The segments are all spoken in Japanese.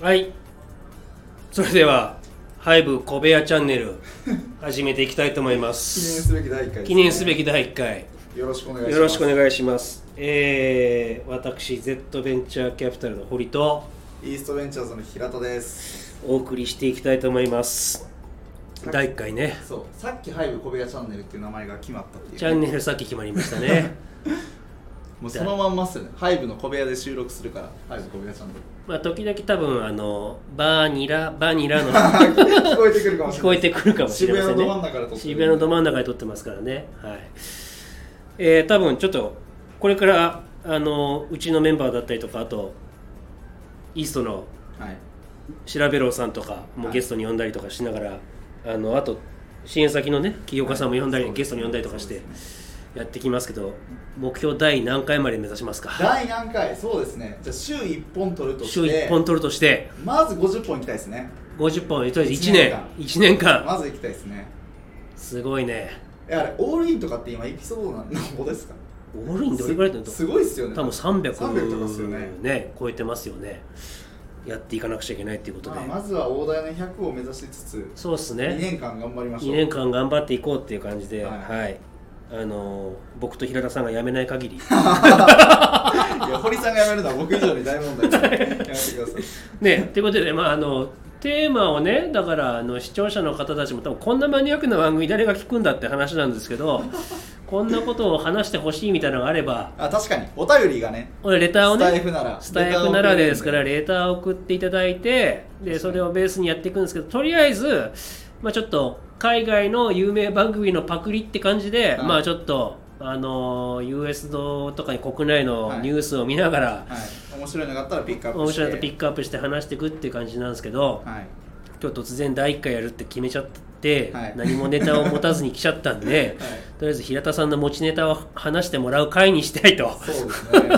はい。それではハイブ小部屋チャンネル始めていきたいと思いま記念すすべき第1回ね、記念すべき第1回。よろしくお願いします。よろしくお願いします。えー、私 Z ベンチャーキャピタルの堀とイーストベンチャーズの平田です。お送りしていきたいと思います。第1回ね。そう。さっきハイブ小部屋チャンネルっていう名前が決まったっていう。チャンネルさっき決まりましたね もうそのまんまっすよね。ハイブの小部屋で収録するから。ハイブ小部屋チャンネルまあ時々多分あのバーニラバニラの 聞こえてくるかもしれない。聞こえてくるかもしれませんね。渋谷のど真ん中で撮ってる渋谷のど真ん中で撮ってますからね。はい。えー、多分ちょっとこれからあのうちのメンバーだったりとかあとイーストのはい。調べろうさんとかもはい。ゲストに呼んだりとかしながら、あのあと支援先のね起業家さんも呼んだり、はい。ゲストに呼んだりとかしてやってきますけど目標第何回まで目指しますか？第何回？そうですね。じゃあ週1本取るとして。週1本取るとして。まず50本いきたいですね。50本とりあえず1一年。年1年間。まずいきたいですね。すごいね。えあれオールインとかって今エピソードなんですか？オールインどれぐらいだとすごいっすよね。多分300 300とかっすよね。ね超えてますよね。やっていかなくちゃいけないっていうことで、まあ、まずは大台の100を目指しつつそうっす2ね年間頑張りましょう。2年間頑張っていこうっていう感じで。は、はいいあのー僕と平田さんが辞めない限り。いや堀さんが辞めるのは僕以上に大問題ですやめてください。ねということでまああのテーマをねだからあの視聴者の方たちも多分こんなマニアックな番組誰が聞くんだって話なんですけどこんなことを話してほしいみたいなのがあればあ確かにお便りがね俺レターをスタイねフならスタイフならでですからレレターを送っていただいてでそれをベースにやっていくんですけどとりあえず、まあ、ちょっと海外の有名番組のパクリって感じで、はい。まあちょっとあの US ドとかに国内のはい。ニュースを見ながら、はい。面白いのがあったらピックアップして。面白いとピックアップして話していくっていう感じなんですけど、はい。今日突然第1回やるって決めちゃって、はい。何もネタを持たずに来ちゃったんで、はい。とりあえず平田さんの持ちネタを話してもらう回にしたいと。そうですね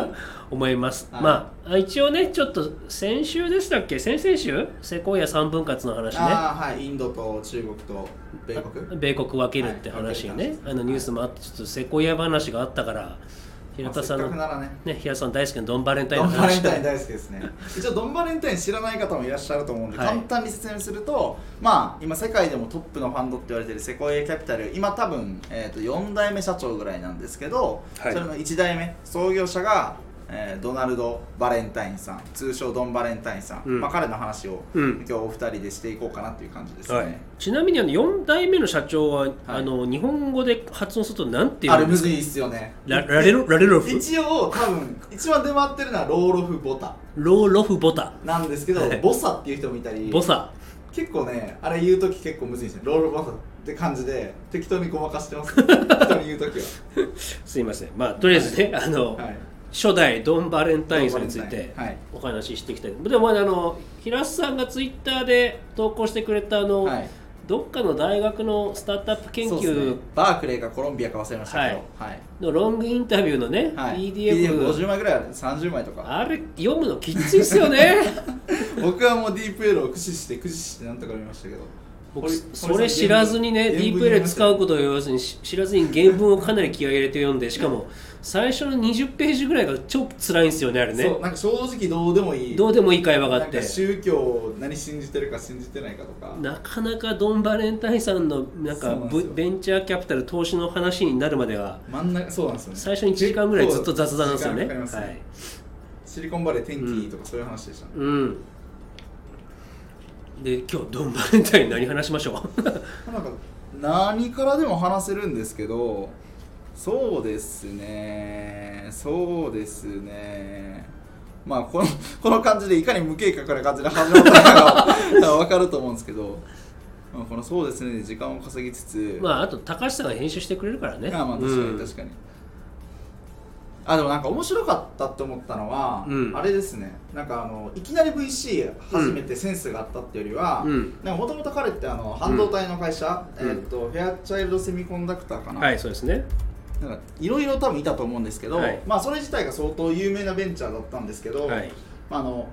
思います、はい。まあ一応ねちょっと先週でしたっけ？先々週？セコイア3分割の話ね。ああはい。インドと中国と米国？米国分けるって話をね、はいあのニュースもあってちょっとセコイア話があったから平田さんの、ね。ね、平田さん大好きなドンバレンタインドの話。ンバレンタイン大好きですね。一応ドンバレンタイン知らない方もいらっしゃると思うんで、はい。簡単に説明するとまあ今世界でもトップのファンドって言われてるセコイアキャピタル。今多分、えー、と4代目社長ぐらいなんですけど、はい。それの1代目創業者が、えードナルド・バレンタインさん通称ドン・バレンタインさん、うん。まあ、彼の話を、うん。今日お二人でしていこうかなっていう感じですね、はい、ちなみにあの4代目の社長は、い。あの日本語で発音するとなんて言うんですかあれむずいっすよね。ララレロ？ラレロフ？一応多分一番出回ってるのはローロフ・ボタ。ローロフボタ。なんですけど、はい。ボサっていう人もいたり。ボサ。結構ねあれ言う時結構むずいんですねロールボサって感じで適当にごまかしてます。人に言う時は。すいません。まあとりあえずね、あの、はい初代ドン・バレンタインさんについてお話ししていきたい、でもまああの平須さんがツイッターで投稿してくれたあの、はい。どっかの大学のスタートアップ研そうですね。究バークレーかコロンビアか忘れましたけど。はい、のロングインタビューのね、はい。PDF, PDF50 枚ぐらいある。30枚とか。あれ読むのきついっすよね。僕はもうディープエロを駆使して駆使してなんとか見ましたけど。僕堀それ知らずにねディープエレ使うことを言わずにし知らずに原文をかなり気合い入れて読んでしかも最初の20ページぐらいが超辛いんですよねあれね。そうなんか正直どうでもいい。どうでもいい会話があって。宗教を何信じてるか信じてないかとか。なかなかドン・バレンタインさんのなんかベンチャーキャピタル投資の話になるまでは。真ん中そうなんですよね。最初に1時間ぐらいずっと雑談なんですよね。結構時間かかりますはい。シリコンバレー天気とかそういう話でしたね、うん。で今日ドン・バレンタイン何話しましょう？なんか何からでも話せるんですけどそうですね。そうですね。まあこの この感じでいかに無計画な感じで始まったかが 分かると思うんですけど、まあ、このそうですね。で時間を稼ぎつつ。まああと高橋さんが編集してくれるからね。あまあ確かうん。に確かに、あでもなんか面白かったって思ったのは、うん。あれですね。なんかあのいきなり VC 始めてセンスがあったっていうよりはうん。もともと彼ってあの半導体の会社、うん。えーっとフェアチャイルドセミコンダクターかな,、はいそうですねなんかいろいろ多分いたと思うんですけど、はい。まあそれ自体が相当有名なベンチャーだったんですけど、はい。まああの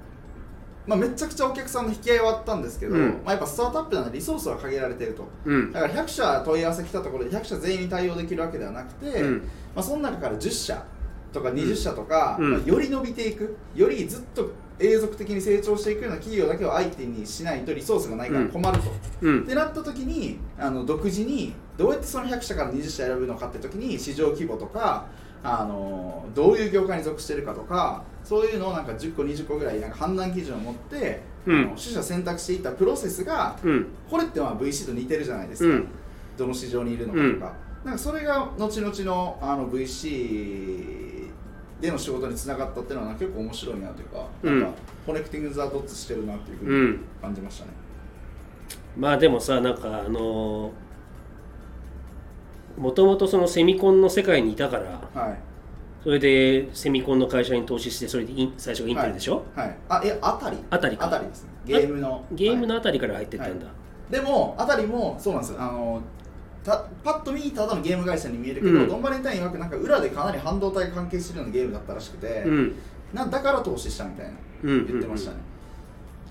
まあ、めちゃくちゃお客さんの引き合いはあったんですけど、うん。まあ、やっぱスタートアップなのでリソースは限られていると。うん。だから100社問い合わせ来たところで100社全員に対応できるわけではなくて、うん。まあ、その中から10社とか20社とか、うん。まあより伸びていくよりずっと永続的に成長していくような企業だけを相手にしないとリソースがないから困ると、うん。ってなった時にあの独自にどうやってその100社から20社選ぶのかって時に市場規模とかあのどういう業界に属してるかとかそういうのをなんか10個20個ぐらいなんか判断基準を持って、うん。あの取捨選択していったプロセスがうん。これってまあ VC と似てるじゃないですか、うん。どの市場にいるのかとか、なんかそれが後々のあの VC での仕事につながったっていうのは結構面白いなというか、うん。なんかコネクティング・ザ・ドッツしてるなっていうふううにん。感じましたね。まあでもさなんかあのもともとそのセミコンの世界にいたからはい。それでセミコンの会社に投資してそれで最初がインテルでしょ、はい、あえあたり？あたりか。あたりですね。ゲームの。ゲームのはあたりから入ってったんだ、い。でもあたりもそうなんですよ。あのたパッと見ただのゲーム会社に見えるけど、うん。ドンバレンタイン曰くなんか裏でかなり半導体関係してるようなゲームだったらしくて、うん。なだから投資したみたいなうん言ってましたね、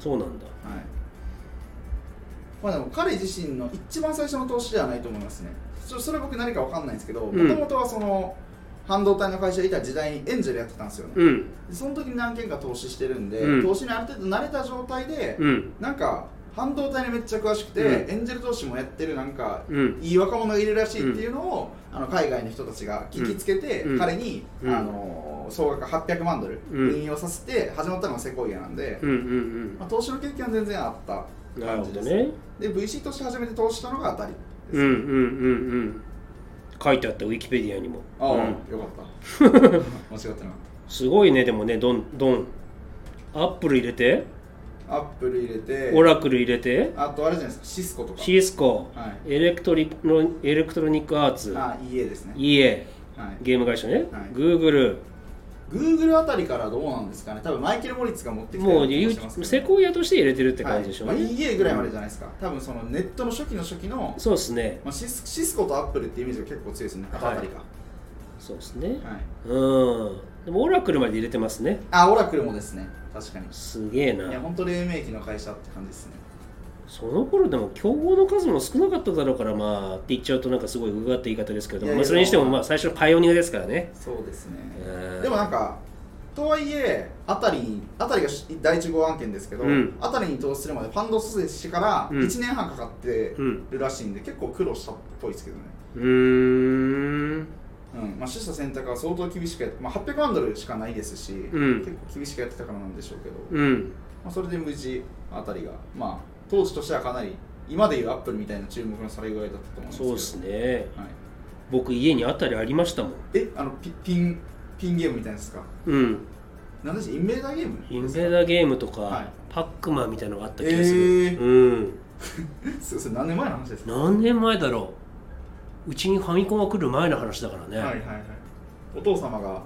そうなんだ。はい。まあでも彼自身の一番最初の投資ではないと思いますね。ちょそれは僕何か分かんないんですけどもうん。ともとはその半導体の会社にいた時代にエンジェルやってたんですよね、うん。でその時に何件か投資してるんで、うん。投資にある程度慣れた状態で、うん。なんか半導体にめっちゃ詳しくて、うん。エンジェル投資もやってるなんかうん。いい若者がいるらしいっていうのを、あの海外の人たちが聞きつけて、うん。彼に、うん。あの総額800万ドルうん。運用させて始まったのがセコイアなんで、まあ、投資の経験は全然あった感じです、ね。で VC として初めて投資したのが当たりです、うんうんうんうん。書いてあったウィキペディアにも。ああ、うん。よかった。間違ってなかっすごいねでもねドンドン。アップル入れて。たアップル入れてオラクル入れて？あとあれじゃないですかシスコとか。シスコ。はい。エレクトリのエレクトロニックアーツ。あ EA ですね。EA はい。ゲーム会社ね、はい。Google Google あたりからどうなんですかね？多分マイケル・モリッツが持ってきたもうセコイアとして入れてるって感じでしょ？うね、はい。まあ、EA ぐらいまでじゃないですか、多分そのネットの初期の初期の、そうですね。まあ、シスシスコとアップルっていうイメージが結構強いですね、はい。あたりか、そうですね。はい、うんでもオラクルまで入れてますね。あオラクルもですね。確かに。すげえいやな本当黎明期の会社って感じですね。その頃でも競合の数も少なかっただろうからまあって言っちゃうとなんかすごいうがった言い方ですけどいやいやまあ、それにしてもまあ最初のパイオニアですからね。そうですね。うん。でもなんかとはいえあたりにあたりが第一号案件ですけど、うん。あたりに投資するまでファンド接してからうん。1年半かかってうんるらしいんで、結構苦労したっぽいですけどね。うーんうん。まあ、取捨選択は相当厳しくやって、まあ、800万ドルしかないですし、ん。結構厳しくやってたからなんでしょうけど、うん。まあ、それで無事あたりが、まあ、当時としてはかなり今でいうアップルみたいな注目のされ具合だったと思うんですけど。そうですね。はい、僕家にあたりありましたもん。えあのピピンピンゲームみたいなですか？うん。何でしたインベーダーゲーム？インベーダーゲームとか、はい。パックマンみたいなのがあった気がする、えー。うん。そそれ何年前の話ですか？何年前だろううちにファミコンが来る前の話だからね、はいはいはい。お父様が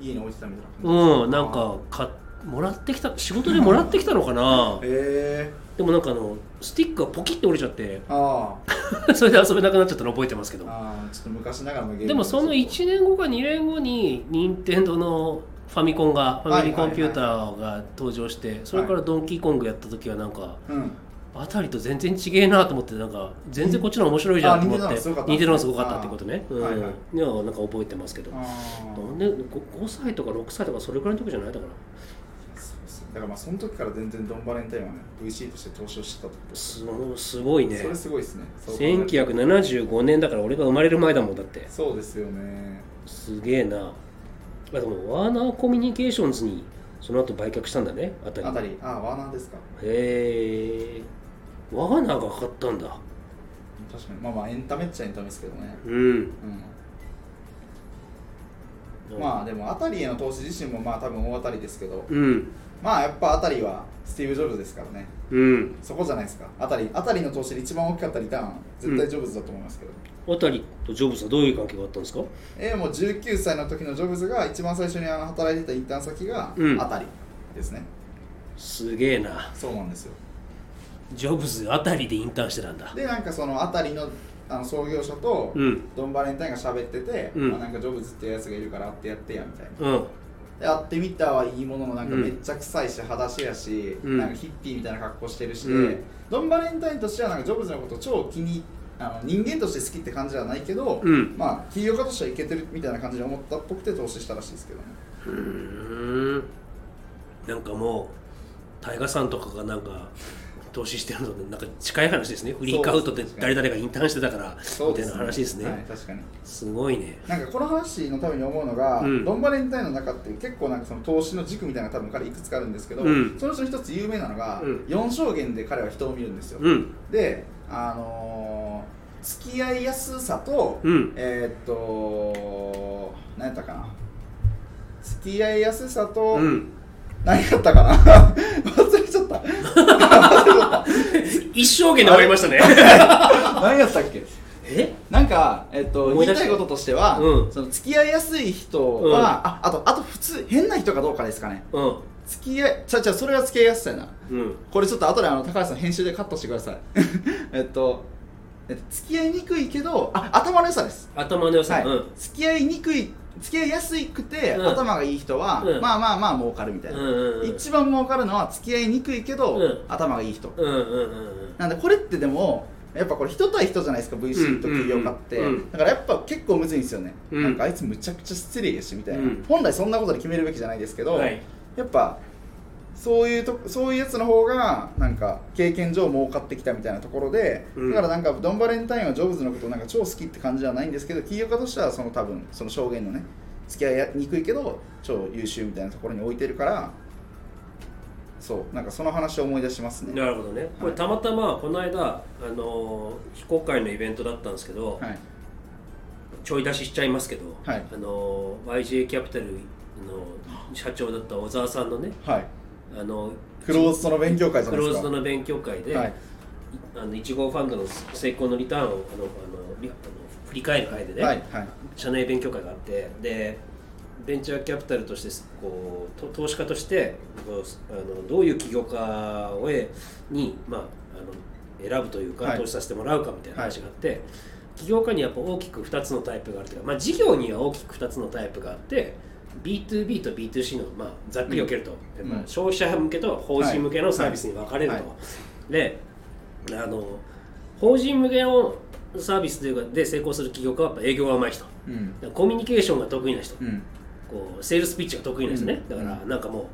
家に置いてたみたいなうんなんかかもらってきた仕事でもらってきたのかな？へえでもなんかあのスティックがポキッと折れちゃって。あ それで遊べなくなっちゃったの覚えてますけどーあーちょっと昔ながらのゲーム。でもその1年後か2年後に任天堂のファミコンがファミリーコンピューターが登場してそれからドンキーコングやった時はなんかうんあたりと全然違えなと思ってなんか全然こっちの面白いじゃんと思って似てるのすごかった。ってことね。うんはい。はいなんか覚えてますけど。あなんで 5, 歳とか6歳とかそれくらいの時じゃないだからだからまあその時から全然ドンバレンタインはね VC として投資をしてたってこと。ですすすごいね。それすごいですね。そう考えると1975年だから俺が生まれる前だもんだって。そうですよね。すげえな。あでもワーナーコミュニケーションズにその後売却したんだねあたり。あたり。あワーナーですか。へえワーナーが買ったんだ。確かに。まあまあエンタメっちゃエンタメですけどね。うん。うん。まあでもあたりへの投資自身もまあ多分大当たりですけど。うん。まあやっぱあたりはスティーブ・ジョブズですからね。うん。そこじゃないですか。あたりあたりの投資で一番大きかったリターン絶対ジョブズだと思いますけど、あたりとジョブズはどういう関係があったんですか？えーもう19歳の時のジョブズが一番最初にあの働いてたインターン先がうん。あたりですね、すげえな。そうなんですよジョブズあたりでインターンしてたんだ。でなんかそのあたりのあの創業者とうん。ドン・バレンタインが喋ってて、うん。まあ、なんかジョブズっていうやつがいるから会ってやってやみたいな。うん。で会ってみたはいいもののなんかうん。めっちゃ臭いし裸足やし、うん。なんかヒッピーみたいな格好してるしで、うん。ドン・バレンタインとしてはなんかジョブズのことを超気にあの人間として好きって感じではないけど、うん。まあ起業家としてはいけてるみたいな感じで思ったっぽくて投資したらしいですけどね。うーん。なんかもう大河さんとかがなんか投資してるのでなんか近い話ですね。フリークアウトで誰々がインターンしてたからみたいな話ですね、はい確かに。すごいね。なんかこの話のために思うのが、うん。ドンバレンタインの中って結構なんかその投資の軸みたいなのが多分彼いくつかあるんですけど、うん。そのうちの一つ有名なのが、うん。4証言で彼は人を見るんですよ、うん。であのー付き合いやすさと、うん。えーっと何やったかな。付き合いやすさと、うん。何やったかな 一生懸で終わりましたね。何やったっけ？え？なんか、えっと、言いたいこととしては、うん。その付き合いやすい人は、うん。ああとあと普通変な人かどうかですかね。うん。付き合いちゃちゃそれは付き合いやすさやな。うん。これちょっと後であの高橋さん編集でカットしてください。えっとえっと付き合いにくいけどあ頭の良さです。頭の良さ、はい、うん。付き合いにくい付き合いやすくて、うん。頭がいい人は、うん。まあまあまあ儲かるみたいな、一番儲かるのは付き合いにくいけど、うん。頭がいい人。うんうんうんなんでこれってでもやっぱこれ人対人じゃないですか VC と企業家って、うんうんうん。だからやっぱ結構むずいんですよね、うん。なんかあいつむちゃくちゃ失礼やしみたいな、うん。本来そんなことで決めるべきじゃないですけど、はい。やっぱそういうとそういうやつの方がなんか経験上儲かってきたみたいなところで、うん。だからなんかドンバレンタインはジョブズのことをなんか超好きって感じじゃないんですけど企業家としてはその多分その証言のね付き合いにくいけど超優秀みたいなところに置いてるからそうなんかその話を思い出しますね。なるほどね。これたまたまこの間あのー非公開のイベントだったんですけど、はい。ちょい出ししちゃいますけど、はい。あの YJ キャピタルの社長だった小沢さんのねはいあのクローズドの勉強会じゃクローないですか。ズドの勉強会で、はい。あの1号ファンドの成功のリターンをあのあのリあの振り返る会でね、はいはい。社内勉強会があってでベンチャーキャピタルとしてこうと投資家としてあのどういう起業家をに、まあ、あの選ぶというか、はい。投資させてもらうかみたいな話があって、起業家にやっぱ大きく2つのタイプがあるというか、まあ、事業には大きく2つのタイプがあって B2B と B2C の、まあ、ざっくり分けると、うん。まあ、消費者向けと法人向けのサービスに分かれると。はい。はであの法人向けのサービスというかで成功する起業家はやっぱ営業が上手い人。うん。コミュニケーションが得意な人、うん。こうセールスピッチが得意な人ね、うん。だからなんかもう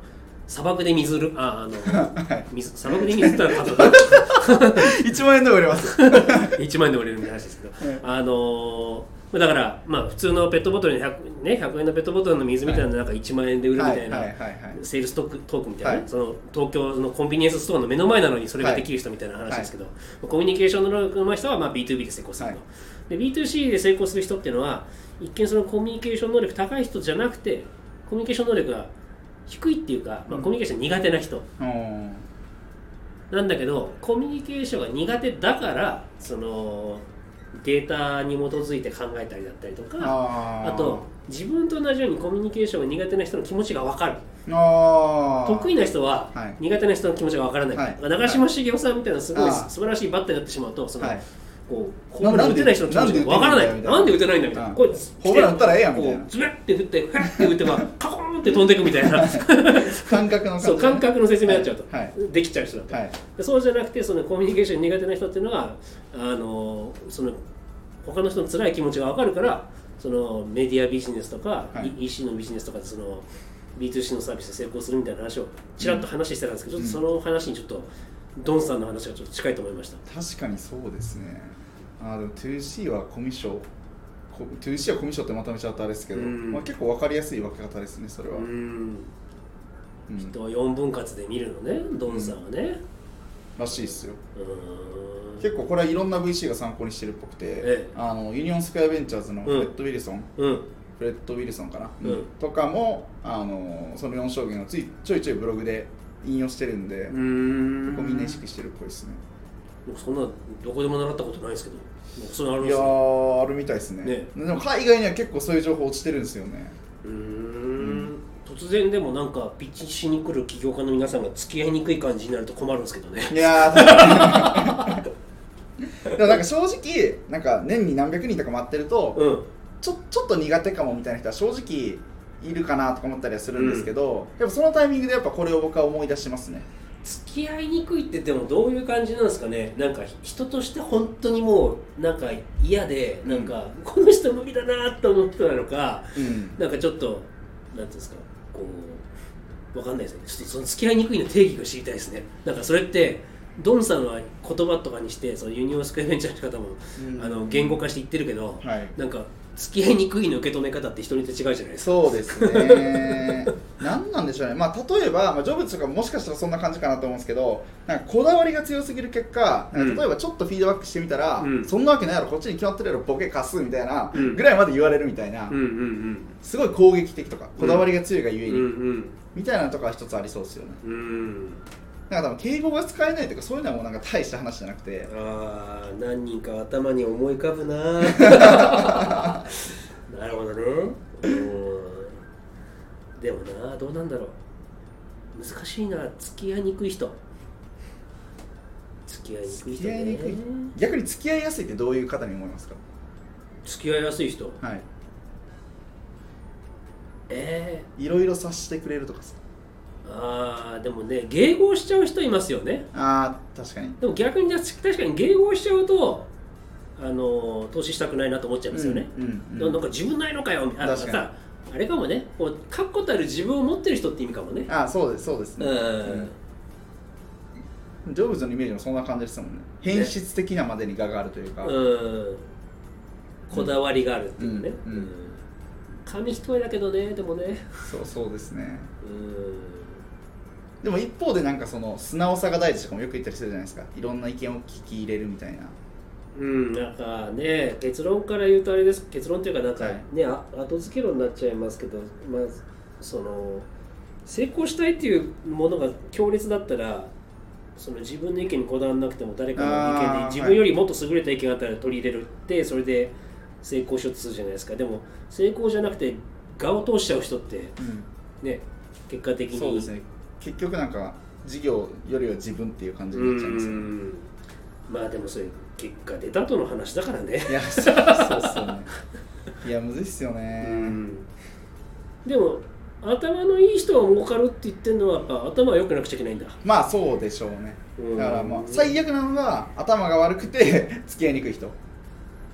砂漠で水るああの はい。水砂漠で水ったら数だ。1万円で売れます。1万円で売れるみたいな話ですけど、はいあのーだからまあ普通のペットボトルに 100,、ね、100円のペットボトルの水みたいなのなんか1万円で売るみたいな、セールストークみたいなね、はい。その東京のコンビニエンスストアの目の前なのにそれができる人みたいな話ですけど、コミュニケーションの能力の上手い人はまあ B2B で成功すると、はで B2C で成功する人っていうのは一見そのコミュニケーション能力高い人じゃなくてコミュニケーション能力が低いっていうか、まあ、うん。コミュニケーション苦手な人。うん。なんだけどコミュニケーションが苦手だからそのデータに基づいて考えたりだったりとかあと自分と同じようにコミュニケーションが苦手な人の気持ちが分かる。得意な人ははい。苦手な人の気持ちが分からない、はい。長嶋茂雄さんみたいなすごい素晴らしいバッターになってしまうとその、はい。こうホームラン打てない人の気持ちが分からない。なんで打てないんだみたいな。うんこうホームラン打ったらええやんみたいな。こうズベって振ってフェッて打てばカコーンって飛んでいくみたいな。感覚の感じそう感覚の説明になっちゃうと、はい。できちゃう人だった、はい。でそうじゃなくてそのコミュニケーション苦手な人っていうのはあのその他の人の辛い気持ちが分かるからそのメディアビジネスとか、はい。EC のビジネスとかでその B2C のサービスで成功するみたいな話をちらっと話してたんですけど、うん。ちょっとその話にちょっとドンさんの話がちょっと近いと思いました。確かにそうですね。あーでも 2C はコミュ障。こ 2C はコミュ障ってまとめちゃうとあれですけど、うん。まあ、結構分かりやすい分け方ですねそれは、ううん。ん人は4分割で見るのねドンさんはね。らしいっすよ。結構これはいろんな VC が参考にしてるっぽくて、ええ。あのユニオンスクエアベンチャーズのフレッド・ウィルソン、うん。フレッド・ウィルソンかな、うん。とかもあのその4象限をついちょいちょいブログで引用してるんで、うーん。結構みんな意識してるっぽいですね。でもそんなどこでも習ったことないですけどそるんいやですね。ーあるみたいですね。ね。でも海外には結構そういう情報落ちてるんですよね。うーん。突然でもなんかピッチしに来る起業家の皆さんが付き合いにくい感じになると困るんですけどね。いやー。でもなんか正直なんか年に何百人とか待ってると、うん。ちょちょっと苦手かもみたいな人は正直いるかなとか思ったりはするんですけど、やっぱそのタイミングでやっぱこれを僕は思い出しますね付き合いにくいってでもどういう感じなんですかね。なんか人として本当にもうなんか嫌でなんか、この人無理だなと思ってたのかうん。なんかちょっとなんていうんですかこうわかんないですね。ちょっとその付き合いにくいの定義が知りたいですね。なんかそれってドンさんは言葉とかにしてそのユニオンスクエアベンチャーの方も、うん。あの言語化して言ってるけど、はい。なんか付き合いにくいの受け止め方って人によって違うじゃないですか。そうですね 何なんでしょうね。まあ例えば、まあ、ジョブズとかもしかしたらそんな感じかなと思うんですけどなんかこだわりが強すぎる結果、うん。例えばちょっとフィードバックしてみたら、うん。そんなわけないやろ。こっちに決まってるやろ。ボケ貸すみたいなうん。ぐらいまで言われるみたいな、うんうんすごい攻撃的とかこだわりが強いがゆえうんに、うん。みたいなのとかは一つありそうですよね。うん。うんなんか多分敬語が使えないとかそういうのはもうなんか大した話じゃなくて。ああ何人か頭に思い浮かぶな なるほどね。うんでもなどうなんだろう。難しいな付き合いにくい人。付き合いにくい人ね。にくい。逆に付き合いやすいってどういう方に思いますか？付き合いやすい人？はい。えいろいろ察してくれるとかさ。ー、ああでもね迎合しちゃう人いますよね。あー確かに。でも逆に確かに迎合しちゃうとあの投資したくないなと思っちゃいますよね、うんうんうん。なんか自分ないのかよみたいなさあれかもね。こう確固たる自分を持ってる人って意味かもね。あそうですそうですね、ジョブズのイメージもそんな感じですもんね。変質的なまでに我があるというか、うん。こだわりがあるっていうね、うんうん。紙一重だけどねでもね。そうそうですね。うん。でも一方でなんかその素直さが大事とかもよく言ったりするじゃないですか。いろんな意見を聞き入れるみたいなうん、なんかね結論から言うとあれです。結論っていうかなんかはい。後付け論になっちゃいますけどまあその成功したいっていうものが強烈だったらその自分の意見にこだわらなくても誰かの意見で自分よりもっと優れた意見があったら取り入れるってそれで成功しようとするじゃないですか。でも成功じゃなくて我を通しちゃう人ってうん。ね結果的に。そうですね。結局なんか事業よりは自分っていう感じうになっちゃいますよねん。まあでもそれ結果出た後の話だからね。いやそうそうっすよね。いやむずいっすよね、うん。でも頭のいい人は儲かるって言ってるのはやっぱ頭が良くなくちゃいけないんだ。まあそうでしょうね。うん。だからまあ最悪なのが頭が悪くて付き合いにくい人。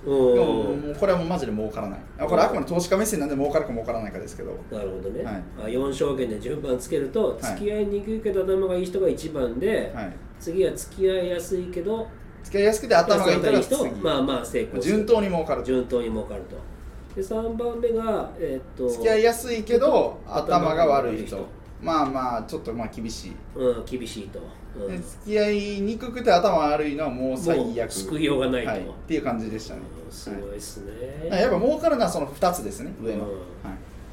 ううこれはもうマジで儲からない。あこれあくまで投資家目線なんで儲かるか儲からないかですけど。なるほどね、はい。あ4証言で順番つけるとい。付き合いにくいけど頭がいい人が1番で、はい。次は付き合いやすいけど付き合いやすくて頭がいいから人次。まあまあ成功順当に儲かる順当に儲かると。で3番目がえーっと付き合いやすいけど頭が悪い人。まあまあちょっとまあ厳しい、うん厳しいと、うん。で付き合いにくくて頭悪いのはもう最悪。救いようがないと、はい、っていう感じでしたね、うんすごいですね、はい。やっぱ儲かるのはその2つですね上の、うん。はい、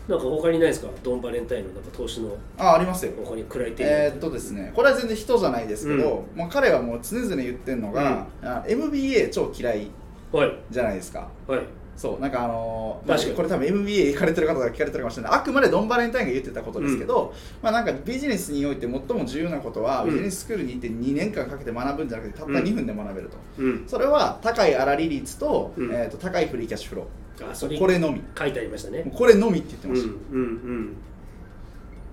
なんか他にないですか？ドンバレンタインのなんか投資の。あありますよ。他に暗いえーっとですねこれは全然人じゃないですけど、もう彼はもう常々言ってるのが、あ MBA 超嫌いはいじゃないですか。はいそうなんかあのーまあ確かに。これ多分 MBA 行かれてる方が聞かれてるかもしれない。あくまでドンバレンタインが言ってたことですけど、まあなんかビジネスにおいて最も重要なことは、うん。ビジネススクールに行って2年間かけて学ぶんじゃなくてたった2分で学べると、うん。それは高い粗利率と,、うん。えー、と高いフリーキャッシュフロあそれーこれのみ。も書いてありましたね。うこれのみって言ってうんました、うんうん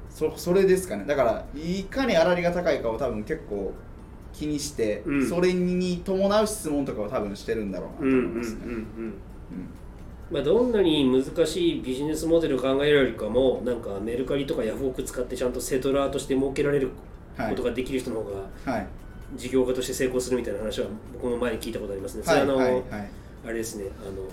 そそれですかね。だからいかに粗利が高いかを多分結構気にして、うん。それに伴う質問とかを多分してるんだろうなとうんうんうん思いますね、うんうんまあ、どんなに難しいビジネスモデルを考えるよりかもなんかメルカリとかヤフオク使ってちゃんとセドラーとして設けられるはいことができる人の方がはい。事業家として成功するみたいな話は僕も前に聞いたことありますね。それあの、はい。はい。はいあれですね。あの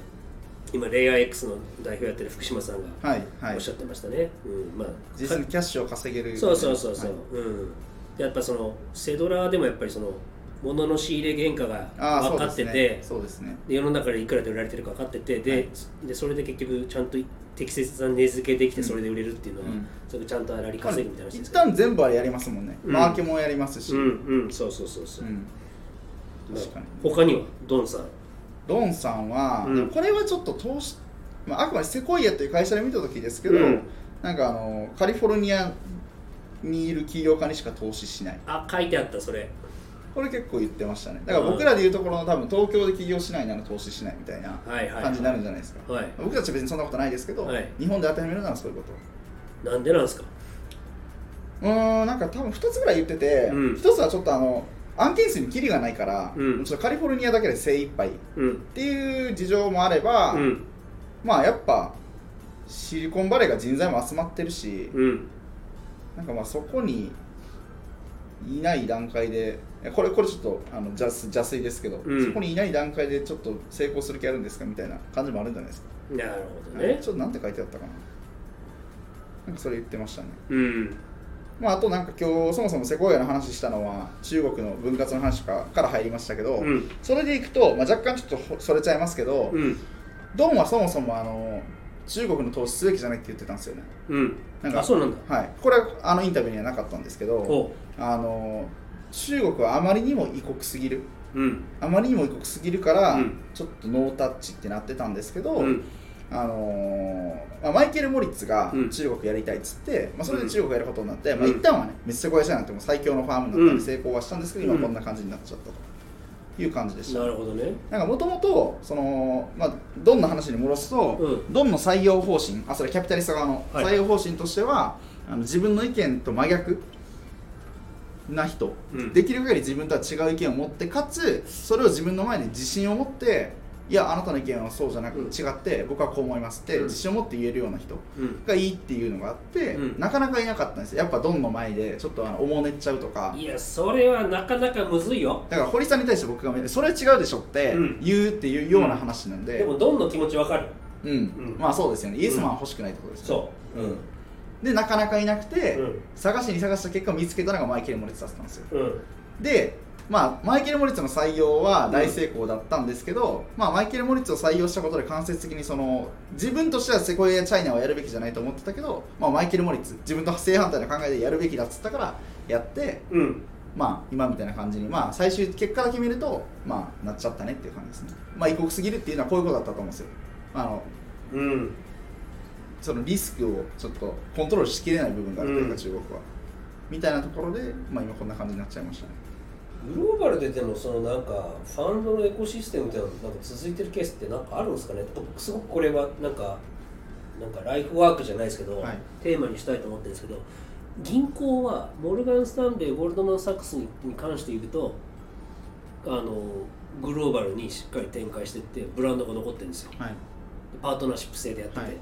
今レイヤー X の代表やってる福島さんがおっしゃってましたね。うん。まあ実際にキャッシュを稼げるそうそうそうそう、はい。うん。やっぱそのセドラーでもやっぱりその物の仕入れ原価がああ分かっててそうですね。世の中でいくらで売られてるか分かっててで,、はい。でそれで結局ちゃんと適切な値付けできてうん。それで売れるっていうのは、うん。それちゃんと粗利稼ぐみたいな話で一旦全部あれやりますもんね、うん。マーケもやりますし、うんうん。そうそうそうそう、うん。確かに。他には？ドンさん。ドンさんは、うん。これはちょっと投資、まあ、あくまでセコイアっていう会社で見た時ですけど、うん。なんかあのカリフォルニアにいる起業家にしか投資しない。あ書いてあったそれこれ結構言ってましたね。だから僕らでいうところの多分東京で起業しないなら投資しないみたいなはいはい感じになるんじゃないですか、はい。僕たちは別にそんなことないですけど、はい。日本で当てはめるならそういうこと。なんでなんですか？うーんなんか多分2つぐらい言ってて、うん。1つはちょっとあの案件数にキリがないから、うん。ちょっとカリフォルニアだけで精一杯っうん。ていう事情もあれば、うん。まあやっぱシリコンバレーが人材も集まってるし、うん。なんかまあそこにいない段階でえこれこれちょっとあの邪推邪推ですけど、うん。そこにいない段階でちょっと成功する気あるんですかみたいな感じもあるんじゃないですか、なるほどね。ちょっとなんて書いてあったかな。なんかそれ言ってましたね。うん。まあ、あとなんか今日そもそもセコイアの話したのは中国の分割の話かから入りましたけど、うん。それでいくと、まあ、若干ちょっとほそれちゃいますけど、うん。ドンはそもそもあの中国の投資すべきじゃないって言ってたんですよね。うん。なんかあそうなんだ。はい、これはあのインタビューにはなかったんですけどおあの中国はあまりにも異国すぎる。うん。あまりにも異国すぎるから、うん。ちょっとノータッチってなってたんですけど、うん。あのーまあ、マイケル・モリッツがうん。中国やりたいっつって、まあ、それで中国やることになって、うん。まあ、一旦はねめっちゃ小屋じゃなくても最強のファームになったうん。り成功はしたんですけど、うん。今こんな感じになっちゃったという感じでした。なるほどね。なんかもともとその、まあ、ドンの話に戻すと、うドンの採用方針あそれキャピタリスト側のはい採用方針としては、あの自分の意見と真逆な人、うん。できる限り自分とは違う意見を持ってかつそれを自分の前で自信を持っていやあなたの意見はそうじゃなくうん。違って僕はこう思いますってうん。自信を持って言えるような人うん。がいいっていうのがあって、うん。なかなかいなかったんですよ。やっぱドンの前でちょっとあのおもねっちゃうとか。いやそれはなかなかむずいよ。だから堀さんに対して僕がそれ違うでしょってうん。言うっていうような話なんで、でもドンの気持ちわかる。うん。うん。まあそうですよね。イエスマンは欲しくないってことですよね、そう。うんでなかなかいなくて、うん。探しに探した結果見つけたのがマイケル・モリッツだったんですよ。うん。でまあマイケル・モリッツの採用は大成功だったんですけど、まあ、マイケル・モリッツを採用したことで間接的にその自分としてはセコイアやチャイナはやるべきじゃないと思ってたけど、まあ、マイケル・モリッツ自分と正反対の考えでやるべきだっつったからやってうん。まあ今みたいな感じにまあ最終結果だけ見るとまあなっちゃったねっていう感じですね。まあ異国すぎるっていうのはこういうことだったと思うんですよ。あのうんそのリスクをちょっとコントロールしきれない部分があるというか、うん。中国は。みたいなところで、まあ、今こんな感じになっちゃいましたね。グローバルででもそのなんかファンドのエコシステムみたいなのなんか続いてるケースってなんかあるんですかね？僕すごくこれはなんかなんかライフワークじゃないですけど、はい。テーマにしたいと思ってるんですけど銀行はモルガン・スタンレーゴールドマン・サックスにに関して言うとあのグローバルにしっかり展開していってブランドが残ってるんですよ。はい。パートナーシップ制でやってて、はい。はい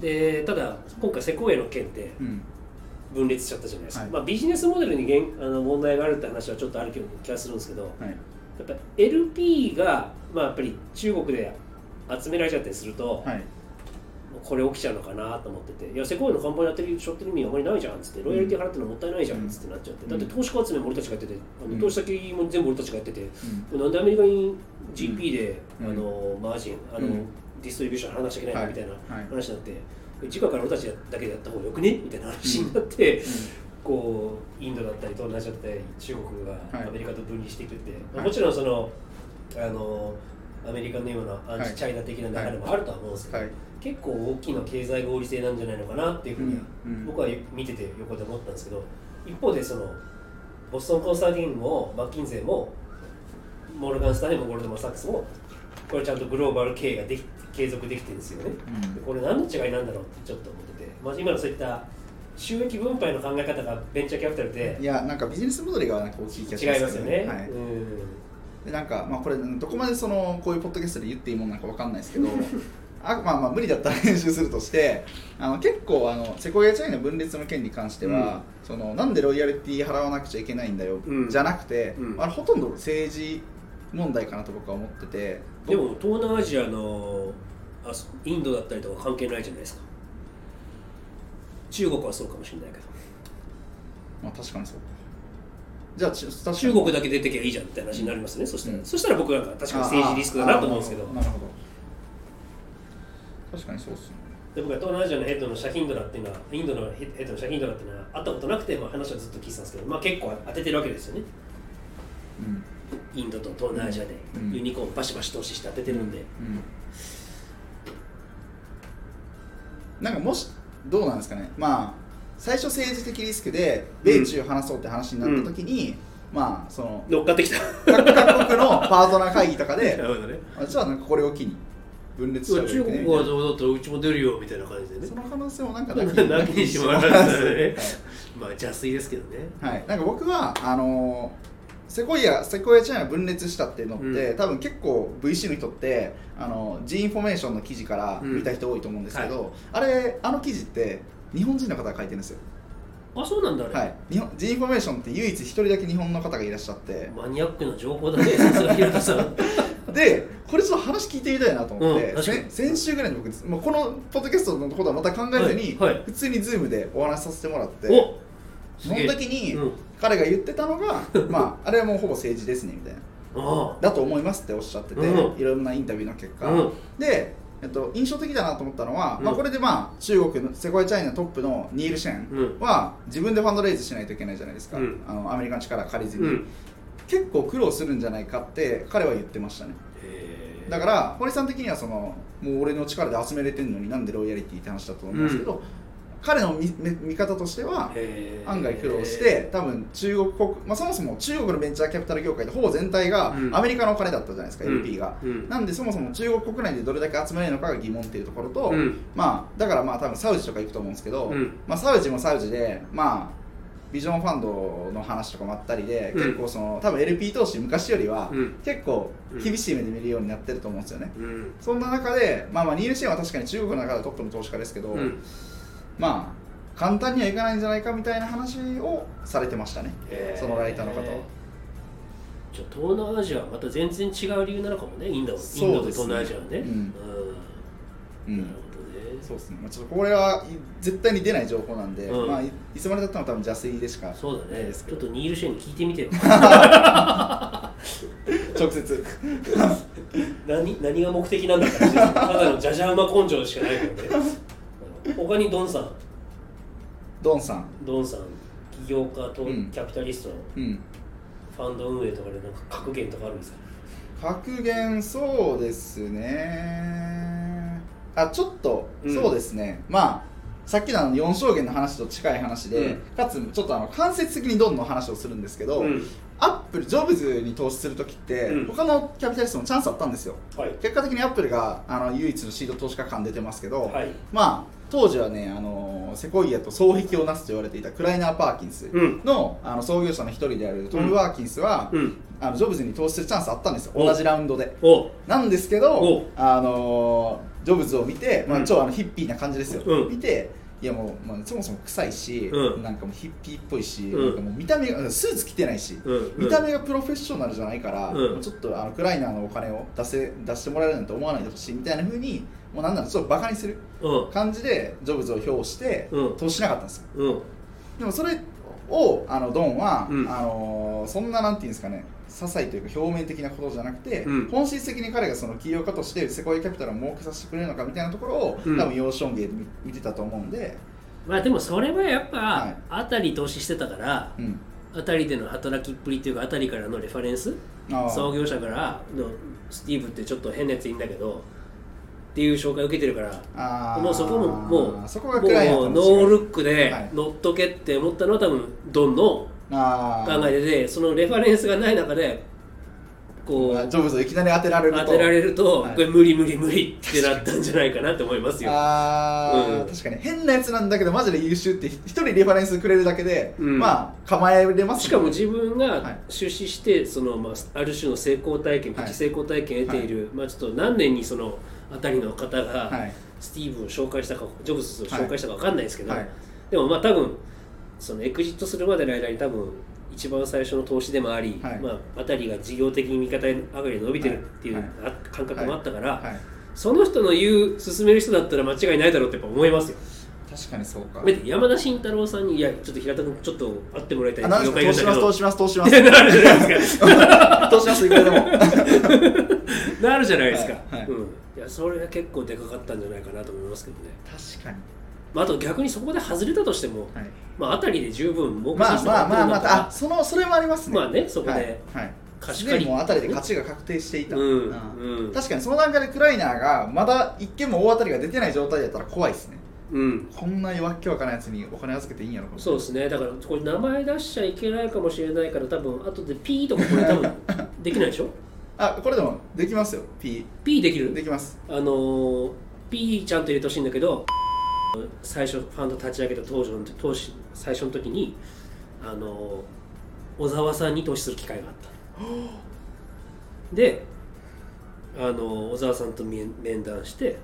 でただ今回セコエの件ってうん。分裂しちゃったじゃないですか、はい。まあ、ビジネスモデルにげんあの問題があるって話はちょっとある気がするんですけどはい。やっぱ LP が、まあ、やっぱり中国で集められちゃったりすると、はい。これ起きちゃうのかなと思ってて、いや、セコイの看板やってる、しょってる意味あまりないじゃんっつって、ロイヤリティ払ってるのもったいないじゃんっつってなっちゃって、うん。だって投資家集めも俺たちがやってて、あのうん。投資先も全部俺たちがやってて、うなんでアメリカに GP で、うん。あのマージン、あのうんディストリビューション払わなきゃいけないのみたいなはい。話になって、時価から俺たちだけでやった方がよくね？みたいな話になって、こうインドだったり東南アジアだったり中国がはい。アメリカと分離していくって、まあはい。もちろんそのあのアメリカのようなアンはい。チチャイナ的な流れもあるとは思うんですけど、はい。結構大きな経済合理性なんじゃないのかなっていうふうには、うん。うん。僕は見てて横で思ったんですけど一方でそのボストンコンサルティングもマッキンゼーもモルガン・スタンレーもゴールドマン・サックスもこれちゃんとグローバル経営ができ継続できてるんですよね、うん。でこれ何の違いなんだろうってちょっと思ってて、まあ、今のそういった収益分配の考え方がベンチャーキャピタルでいやなんかビジネスモデルがなんか大きい気がします違いますよね、はい。うん。でなんかまあこれどこまでそのこういうポッドキャストで言っていいもんなんかわかんないですけど あまあまあ無理だったら編集するとしてあの結構あのセコイアチャイナ分裂の件に関しては、そのなんでロイヤリティ払わなくちゃいけないんだよ、うん。じゃなくて、うん。あれほとんど政治問題かなと僕は思っててでも東南アジアのあそインドだったりとか関係ないじゃないですか。中国はそうかもしれないけど。まあ確かにそうか。じゃあ中国だけ出てきゃいいじゃんって話になりますね、そしたら。うん。そしたら僕なんか確かに政治リスクだなと思うんですけど。なるほど。確かにそうっすね。で僕は東南アジアのヘッドのシャヒンドラっていうのはインドのヘッドのシャヒンドラっていうのは会ったことなくて、まあ、話はずっと聞いてたんですけど、まあ、結構当ててるわけですよね。うんインドと東南アジアでうん。ユニコーンバシバシ投資して当ててるんで、うん。なんかもしどうなんですかね。まあ最初政治的リスクで米中話そうって話になった時に、まあその乗っかってきた。各各国のパートナー会議とかで ね。あじゃあなんかこれを機に分裂しちゃう中国はどうだったらうちも出るよみたいな感じでね。その可能性もなんかななききにしもあらずだね。まあ邪推ですけどね。はい、なんか僕はあのーセコイアセコイアチャイナ分裂したっていうのって、うん。多分結構 VC の人ってあの G インフォメーションの記事からうん。見た人多いと思うんですけど、はい。あれあの記事って日本人の方が書いてるんですよ、あそうなんだはい、日本 G インフォメーションって唯一一人だけ日本の方がいらっしゃって。マニアックな情報だね。でこれちょっと話聞いてみたいなと思って、うん先週ぐらいに僕もうこのポッドキャストのことはまた考えずに、はい。はい。普通に Zoom でお話しさせてもらって。おその時にうん。彼が言ってたのが、まあ、あれはもうほぼ政治ですねみたいな。あだと思いますっておっしゃってて、うん。いろんなインタビューの結果、うん。で、えっと、印象的だなと思ったのは、うん。まあ、これで、まあ、中国のセコイチャイナトップのニール・シェンうん。は自分でファンドレイズしないといけないじゃないですか、うん。あのアメリカの力借りずに、うん。結構苦労するんじゃないかって彼は言ってましたね。だから堀さん的にはそのもう俺の力で集めれてんのになんでロイヤリティって話だと思うんですけど、彼の見見見方としては案外苦労して多分中国国、まあ、そもそも中国のベンチャーキャピタル業界ってほぼ全体がうん。アメリカのお金だったじゃないですか、うん。LP が、うん。なんでそもそも中国国内でどれだけ集めれるのかが疑問っていうところと、うん。まあだからまあ多分サウジとか行くと思うんですけど、うん。まあ、サウジもサウジでまあビジョンファンドの話とかもあったりで、うん。結構その多分 LP 投資昔よりはうん。結構厳しい目で見るようになってると思うんですよね、うん。そんな中で、まあ、まあニール・シェーンは確かに中国の中でトップの投資家ですけど、うんまあ簡単にはいかないんじゃないかみたいな話をされてましたね、へー。そのライターの方は。じゃあ東南アジアはまた全然違う理由なのかもね。インドインドと東南アジアはね。うん。うん。うん。なるほどね。そうですね、まあ、ちょっとこれはい絶対に出ない情報なんで、うん。まあ、いいつまでたっても多分邪推でしかそうだね。ちょっとニール・シェーンに聞いてみてよ。直接。何何が目的なんだかただのじゃじゃ馬根性しかないからね他にドンさん。ドンさん。ドンさん。起業家とうん。キャピタリストの。うん。ファンド運営とかでなんか格言とかあるんですか？格言そうですね。あちょっと、うん。そうですね。まあさっきのあの4証言の話と近い話で、うん。かつちょっとあの間接的にどんどん話をするんですけど、うん。アップルジョブズに投資する時って、うん。他のキャピタリストもチャンスあったんですよ。はい。結果的にアップルがあの唯一のシード投資家感出てますけど、はい。まあ当時はねあのセコイアと双璧をなすと言われていたクライナー・パーキンスうん。の,、あの創業者の一人であるトム・ワーキンスは、うん。あのジョブズに投資するチャンスあったんですよ。お。同じラウンドで。お。なんですけお。どあのジョブズを見て、まあ、うん。超あのヒッピーな感じですよ、うん。見ていやもう、まあ、そもそも臭いし、うん。なんかもうヒッピーっぽいし、うん。なんかもう見た目がスーツ着てないし、うん。うん。見た目がプロフェッショナルじゃないから、うん。ちょっとあのクライナーのお金を出せ出してもらえるなんて思わないでほしいみたいなふうにもうなんならちょっとバカにするうん。感じでジョブズを評して、うん。投資しなかったんですよ。うん。でもそれをあのドンは、うん。あのそんななんていうんですかね些細というか表面的なことじゃなくて、うん。本質的に彼がその起業家としてセコイアキャピタルを儲けさせてくれるのかみたいなところを、うん。多分ヨーションゲーで見見てたと思うんで、まあでもそれはやっぱ、はい。あたり投資してたからうん、あたりでの働きっぷりっていうかあたりからのレファレンス創業者からのスティーブってちょっと変なやついいんだけどっていう紹介を受けてるからもうそこももうそこがもうノールックではい。乗っとけって思ったのは多分ドンの考えでそのレファレンスがない中でこうジョブズをいきなり当てられると。当てられると、はい。これ無理無理無理ってなったんじゃないかなって思いますよ。あー、うん。確かに変なやつなんだけどマジで優秀って一人レファレンスくれるだけで、うん。まあ構えれますしかも自分はい。が出資してその、まあ、ある種の成功体験、はい。プチ成功体験を得ている、まあ、ちょっと何年にそのあたりの方が、はい。スティーブを紹介したかジョブズを紹介したか分かんないですけど、はい。でもまあ多分そのエクジットするまでの間に多分一番最初の投資でもあり、はい。まあ、あたりが事業的に味方上がりで伸びてるっていう感覚もあったから、はい、その人の言う進める人だったら間違いないだろうってやっぱ思いますよ。確かにそうか。山田慎太郎さんにいやちょっと平田君ちょっと会ってもらいたいあ何業ですか界いるんだけど投資します投資します投資します。なるじゃないですか。投資しますいくらでも。なるじゃないですか、はい。はい。うん、いやそれは結構でかかったんじゃないかなと思いますけどね、確かに、まあ、あと逆にそこで外れたとしても、はい、まあ、あたりで十分儲けまあまあまあまああそのそれもありますね。まあねそこではいはい。貸し借り。もうあたりで勝ちが確定していた、うんうん。うん。確かにその段階でクライナーがまだ一件も大当たりが出てない状態だったら怖いですね。うん。こんな弱っけわからんやつにお金預けていいんやろそうですね。だからこれ名前出しちゃいけないかもしれないから多分後でピーとかこれ多分 できないでしょ？あこれでもできますよ。P ピーできる？できます。あのー、ピーちゃんと入れてほしいんだけど最初ファンド立ち上げた当時の当時最初の時にあの小沢さんに投資する機会があった。であの小沢さんと面面談して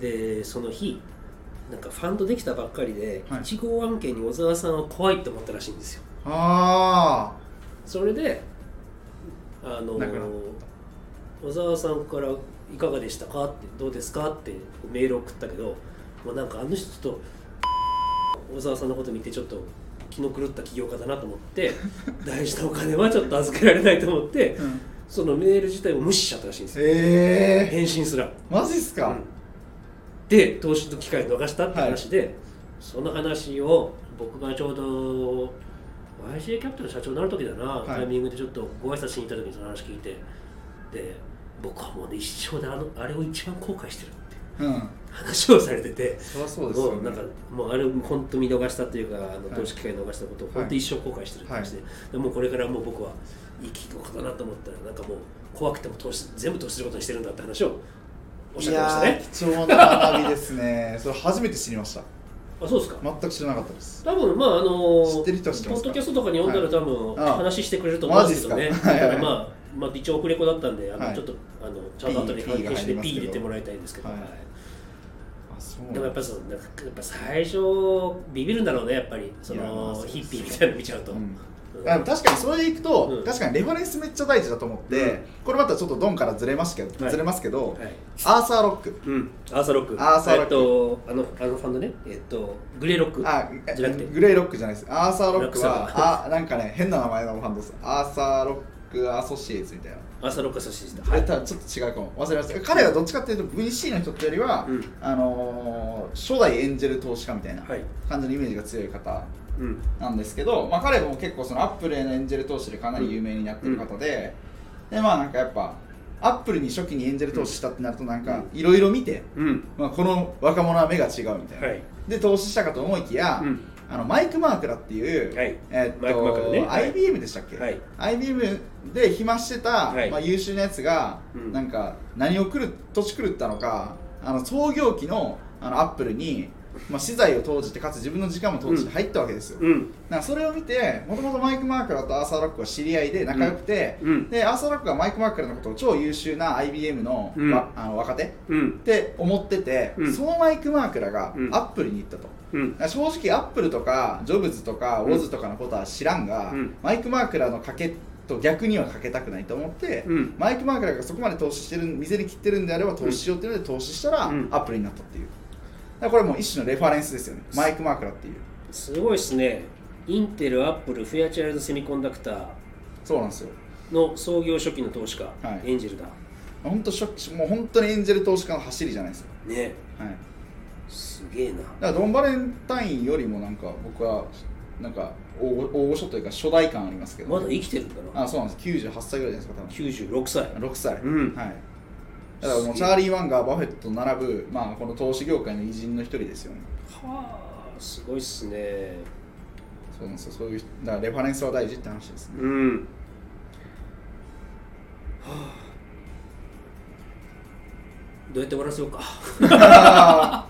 でその日なんかファンドできたばっかりで、はい。1号案件に小沢さんは怖いって思ったらしいんですよ。あそれであのなくなっ小沢さんから「いかがでしたか?」って「どうですか?」ってメール送ったけどもうなんかあの人ちょっと 小沢さんのこと見てちょっと気の狂った起業家だなと思って 大事なお金はちょっと預けられないと思って、あ、うん、そのメール自体を無視しちゃったらしいんですよ。ええ返信すら。マジっすか、うん。で投資の機会を逃したって話で、その話を僕がちょうど YCA キャピタルの社長になる時だな、はい。タイミングでちょっとご挨拶しに行った時にその話聞いてで僕はもうね一生であのあれを一番後悔してるってう。ん。話をされてて。そりゃそうですよ、ね、もうなんかもうあれ本当見逃したっていうかあの投資機会逃したことを本当一生後悔してるって話で,、でもうこれからもう僕はいい企業家だなと思ったらなんかもう怖くても投資全部投資することにしてるんだって話をおっしゃってましたね。いやー貴重な学びですね。それ初めて知りました。あそうですか？全く知らなかったです。多分まああのポッドキャストとかに読んだら多分はい。ああ。話してくれると思うんですけどね。まあまあ一応オフレコだったんであの、はい。ちょっとあのちゃんと後で関係して P が入れてもらいたいんですけど、でもやっぱりそのなんかやっぱ最初ビビるんだろうねやっぱり。そのヒッピーみたいなの見ちゃうと、うん。確かにそれでいくと、うん。確かにレファレンスめっちゃ大事だと思って、うん。これまたちょっとドンからずれますけど、はい。ずれますけど、はい。アーサーロック。うん、アーサーロック。アーサーロック。えっとあのあのファンドね。えっとグレーロック。あじゃなくて。グレーロックじゃないです。アーサーロックはあなんかね変な名前のファンドです。アーサーロックアソシエイツみたいな。アーサーロックさせてこれ多分ちょっと違うかも。忘れました。彼はどっちかっていうと VC の人っていうよりは、うん。あのー初代エンジェル投資家みたいなはい。感じのイメージが強い方うん。なんですけど、まあ、彼も結構そのアップルへのエンジェル投資でかなり有名になってる方で、でまあなんかやっぱアップルに初期にエンジェル投資したってなるとなんかいろいろ見て、うん。まあ、この若者は目が違うみたいな、はい。で投資したかと思いきや、うんあのマイク・マークラっていう、はい。えマイクマークラね。はい。IBM でしたっけ、はい。IBM で暇してた、はい。まあ、優秀なやつが、うん。なんか何を狂っ年狂ったのかあの創業期のあのアップルに、まあ、私財を投じてかつ自分の時間も投じて入ったわけですよ、うん。なん。かそれを見てもともとマイク・マークラとアーサー・ロックは知り合いで仲良くて、うん。でアーサー・ロックはマイク・マークラのことを超優秀な IBM の,、うん。わあの若手うん。って思ってて、うん。そのマイク・マークラがうん。アップルに行ったと、うん。正直アップルとかジョブズとかうん。ウォズとかのことは知らんが、うん。マイク・マークラの賭けと逆にはかけたくないと思って、うん。マイク・マークラがそこまで投資してる身銭切ってるんであれば投資しようっていうので投資したら、うん。アップルになったっていう。だからこれもう一種のレファレンスですよね。マイク・マークラっていう。すごいですね。インテルアップルフェアチャイルドセミコンダクターそうなんですよ。の創業初期の投資家、はい。エンジェルだ。本当ショックもう本当にエンジェル投資家の走りじゃないですかね。はい。すげえな。だからドンバレンタインよりもなんか僕はなんか大御所というか初代感ありますけど。まだ生きてるんだな。あそうなんです。98歳ぐらいじゃないですか多分。96歳。6歳、うん。はい。だからもうチャーリー・ワンガーバフェットと並ぶ、まあ、この投資業界の偉人の一人ですよね。はあすごいっすね。そうなんですよ。そういうだからレファレンスは大事って話ですね。うん。はあ。どうやって終わらせようか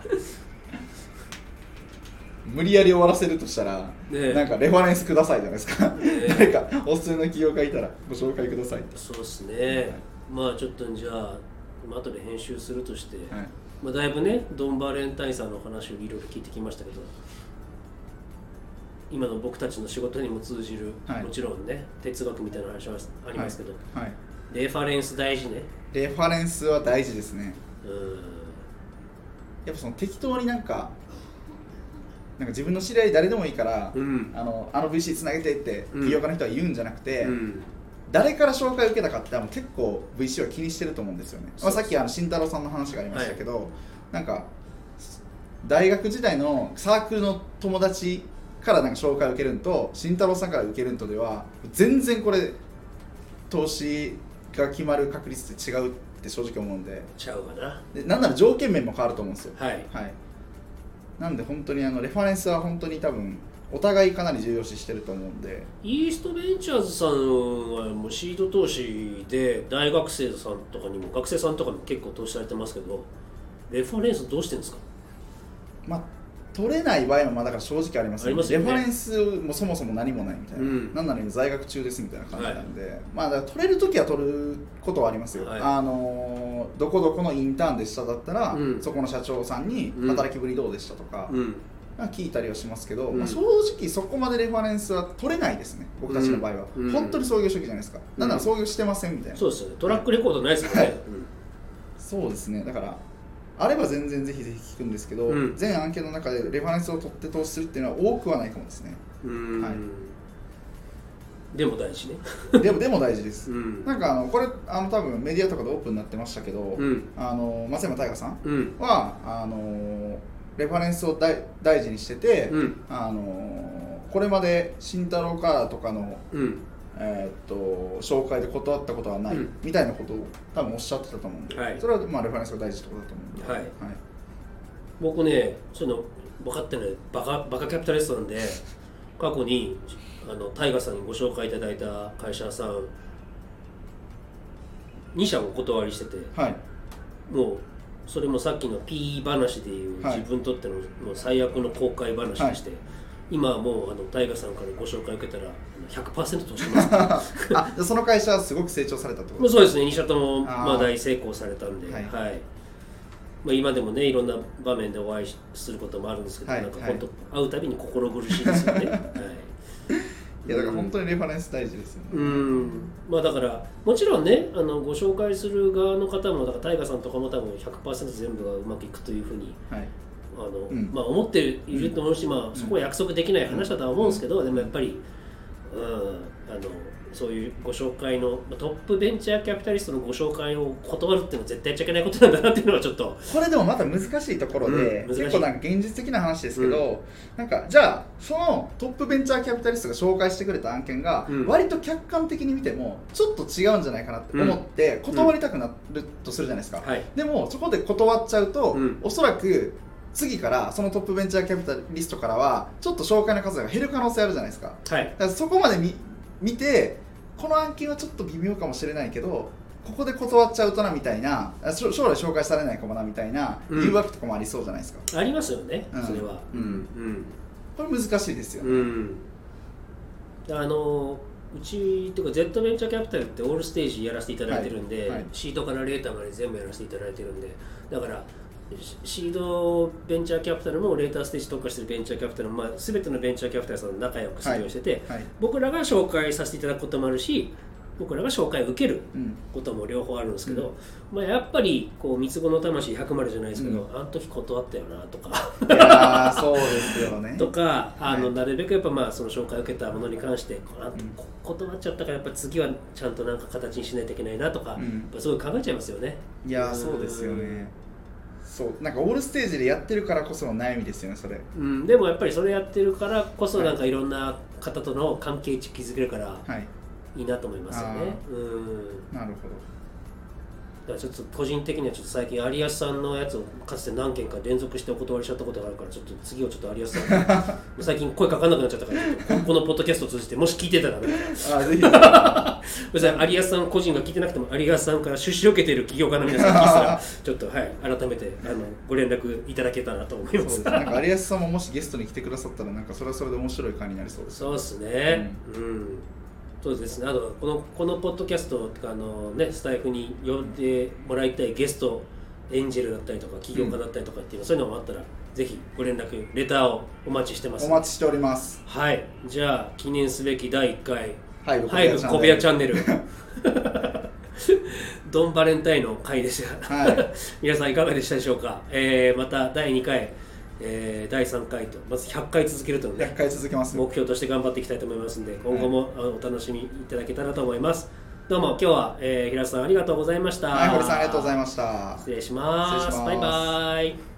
無理やり終わらせるとしたら、ね。なんかレファレンスくださいじゃないですか、え 誰かおすすめの企業家いたらご紹介くださいそうっすね。まあちょっとじゃあまあ後で編集するとして、はい。まあ、だいぶねドン・バレンタインさんのお話をいろいろ聞いてきましたけど今の僕たちの仕事にも通じる、はい。もちろんね哲学みたいな話はありますけど、はい、レファレンス大事ね。レファレンスは大事ですね。うん。やっぱその適当になんかなんか自分の知り合い誰でもいいから、うん。あのあの VC つなげてってうん。起業家の人は言うんじゃなくて、うん。誰から紹介を受けたかってもう結構 VC は気にしてると思うんですよね、まあ、さっきあの慎太郎さんの話がありましたけど、なんか大学時代のサークルの友達からなんか紹介を受けるんと慎太郎さんから受けるんとでは全然これ投資が決まる確率って違うって正直思うんで。ちゃうかな。でなんなら条件面も変わると思うんですよ。はい。はい、なんで本当にあのレファレンスは本当に多分お互いかなり重要視してると思うんで。イーストベンチャーズさんはもうシード投資で大学生さんとかにも学生さんとかにも結構投資されてますけどレファレンスどうしてるんですか？まあ取れない場合もまあだから正直ありますよね。レファレンスもそもそも何もないみたいな、うん。なんなら今在学中ですみたいな感じなんで、まあだ取れる時は取ることはありますよ、はい。あのーどこどこのインターンでしただったら、うん。そこの社長さんにうん働きぶりどうでした？とか、うん。まあ聞いたりはしますけど、うん。まあ、正直そこまでレファレンスは取れないですね。僕たちの場合は、うん。本当に創業初期じゃないですか、なんなら創業してませんみたいな。そうですよね。トラックレコードないですもんね、はい。そうですね。だからあれば全然ぜひぜひ聞くんですけど、うん。全案件の中でレファレンスを取って投資するっていうのは多くはないかもですね。はい。でも大事ね。でもでも大事です、うん。なんかあのこれあの多分メディアとかでオープンになってましたけど、うん。あの松山大河さんうん。はあのレファレンスを大大事にしてて、うん。あのこれまで慎太郎カラーとかの、うんえーっと紹介で断ったことはない、うん。みたいなことを多分おっしゃってたと思うんで、はい。それはまあレファレンスが大事ってことだと思うんで、はい。僕ねその分かってないバカバカキャピタリストなんで過去にあのタイガさんにご紹介いただいた会社さん2社お断りしててはい。もうそれもさっきの P 話でいうはい。自分にとってのもう最悪の公開話でして、今はもうあのタイガさんからご紹介受けたら100%投資します。あその会社はすごく成長されたってこと？そうですね。2社ともまあ大成功されたんで、ははい。いまあ、今でもねいろんな場面でお会いすることもあるんですけど、はい。なんか本当、会うたびに心苦しいですよね。はい。いやだから本当にレファレンス大事ですよね、うん。まあだからもちろんねあのご紹介する側の方もだからタイガさんとかも多分100%全部がうまくいくというふうにはい。あの、うん。まあ、思っていると思うし、まあ、そこは約束できない話だとは思うんですけど、でもやっぱり、うん、あのそういうご紹介のまあトップベンチャーキャピタリストのご紹介を断るっていうのは絶対やっちゃいけないことなんだなっていうのはちょっとこれでもまた難しいところで、うん結構なんか現実的な話ですけど、なんかじゃあそのトップベンチャーキャピタリストが紹介してくれた案件がうん。割と客観的に見てもちょっと違うんじゃないかなって思って断りたくなるとするじゃないですか、はい。でもそこで断っちゃうと、うん。おそらく次からそのトップベンチャーキャピタリストからはちょっと紹介の数が減る可能性あるじゃないですか。はい。だからそこまで見見てこの案件はちょっと微妙かもしれないけどここで断っちゃうとなみたいな将来紹介されないかもなみたいなうん。誘惑とかもありそうじゃないですか、ありますよね、うん。それは。うん。これ難しいですよ。ね、うん。あのうちっていうか Z ベンチャーキャピタルってオールステージやらせていただいてるんで、はい。はい。シードからレーターまで全部やらせていただいてるんでだからシシードベンチャーキャピタルもレーターステージ特化してるベンチャーキャピタルも、まあ、全てのベンチャーキャピタルさんと仲良くしてて、はい僕らが紹介させていただくこともあるし僕らが紹介を受けるうん。ことも両方あるんですけど、まあ、やっぱりこう三つ子の魂100までじゃないですけど、あの時断ったよなとか。そうですよね。とかあの、はい。なるべくやっぱまあその紹介を受けたものに関してあこ断っちゃったからやっぱ次はちゃんとなんか形にしないといけないなとか、うん。やっぱそういう考えちゃいますよね。いやーそうですよねそう。なんかオールステージでやってるからこその悩みですよねそれ。うん、でもやっぱりそれやってるからこそなんかいろんな方との関係値築けるからはい。いいなと思いますよね。うん。なるほどだからちょっと個人的にはちょっと最近有安さんのやつをかつて何件か連続してお断りしちゃったことがあるからちょっと次をちょっと有安さんに 最近声かかんなくなっちゃったからちょっとここのポッドキャストを通じてもし聞いてたらねあぜひ別に有安さん個人が聞いてなくても有安さんから出資を受けている企業家の皆さんが聞いてたらちょっとはい改めてあのご連絡いただけたらと思いますすなんか有安さんももしゲストに来てくださったらなんかそれはそれで面白い回になりそう。ですそう。ですねう。ん、そうですね。あとこのこのポッドキャストあのねスタイフに呼んでもらいたいゲストエンジェルだったりとか起業家だったりとかっていうの、そういうのもあったらぜひご連絡レターをお待ちしてます。お待ちしております。はい。じゃあ記念すべき第1回。はい小部屋チャンネル。ル。ドンバレンタインの回でした、はい。皆さんいかがでしたでしょうか、えーまた第2回、えー、第3回とまず100回続けるというね100回続けます目標として頑張っていきたいと思いますんで今後も、あお楽しみいただけたらと思います。どうも今日は、えー、平瀬さんありがとうございました。はい堀さんありがとうございました。失礼します。バイバイ。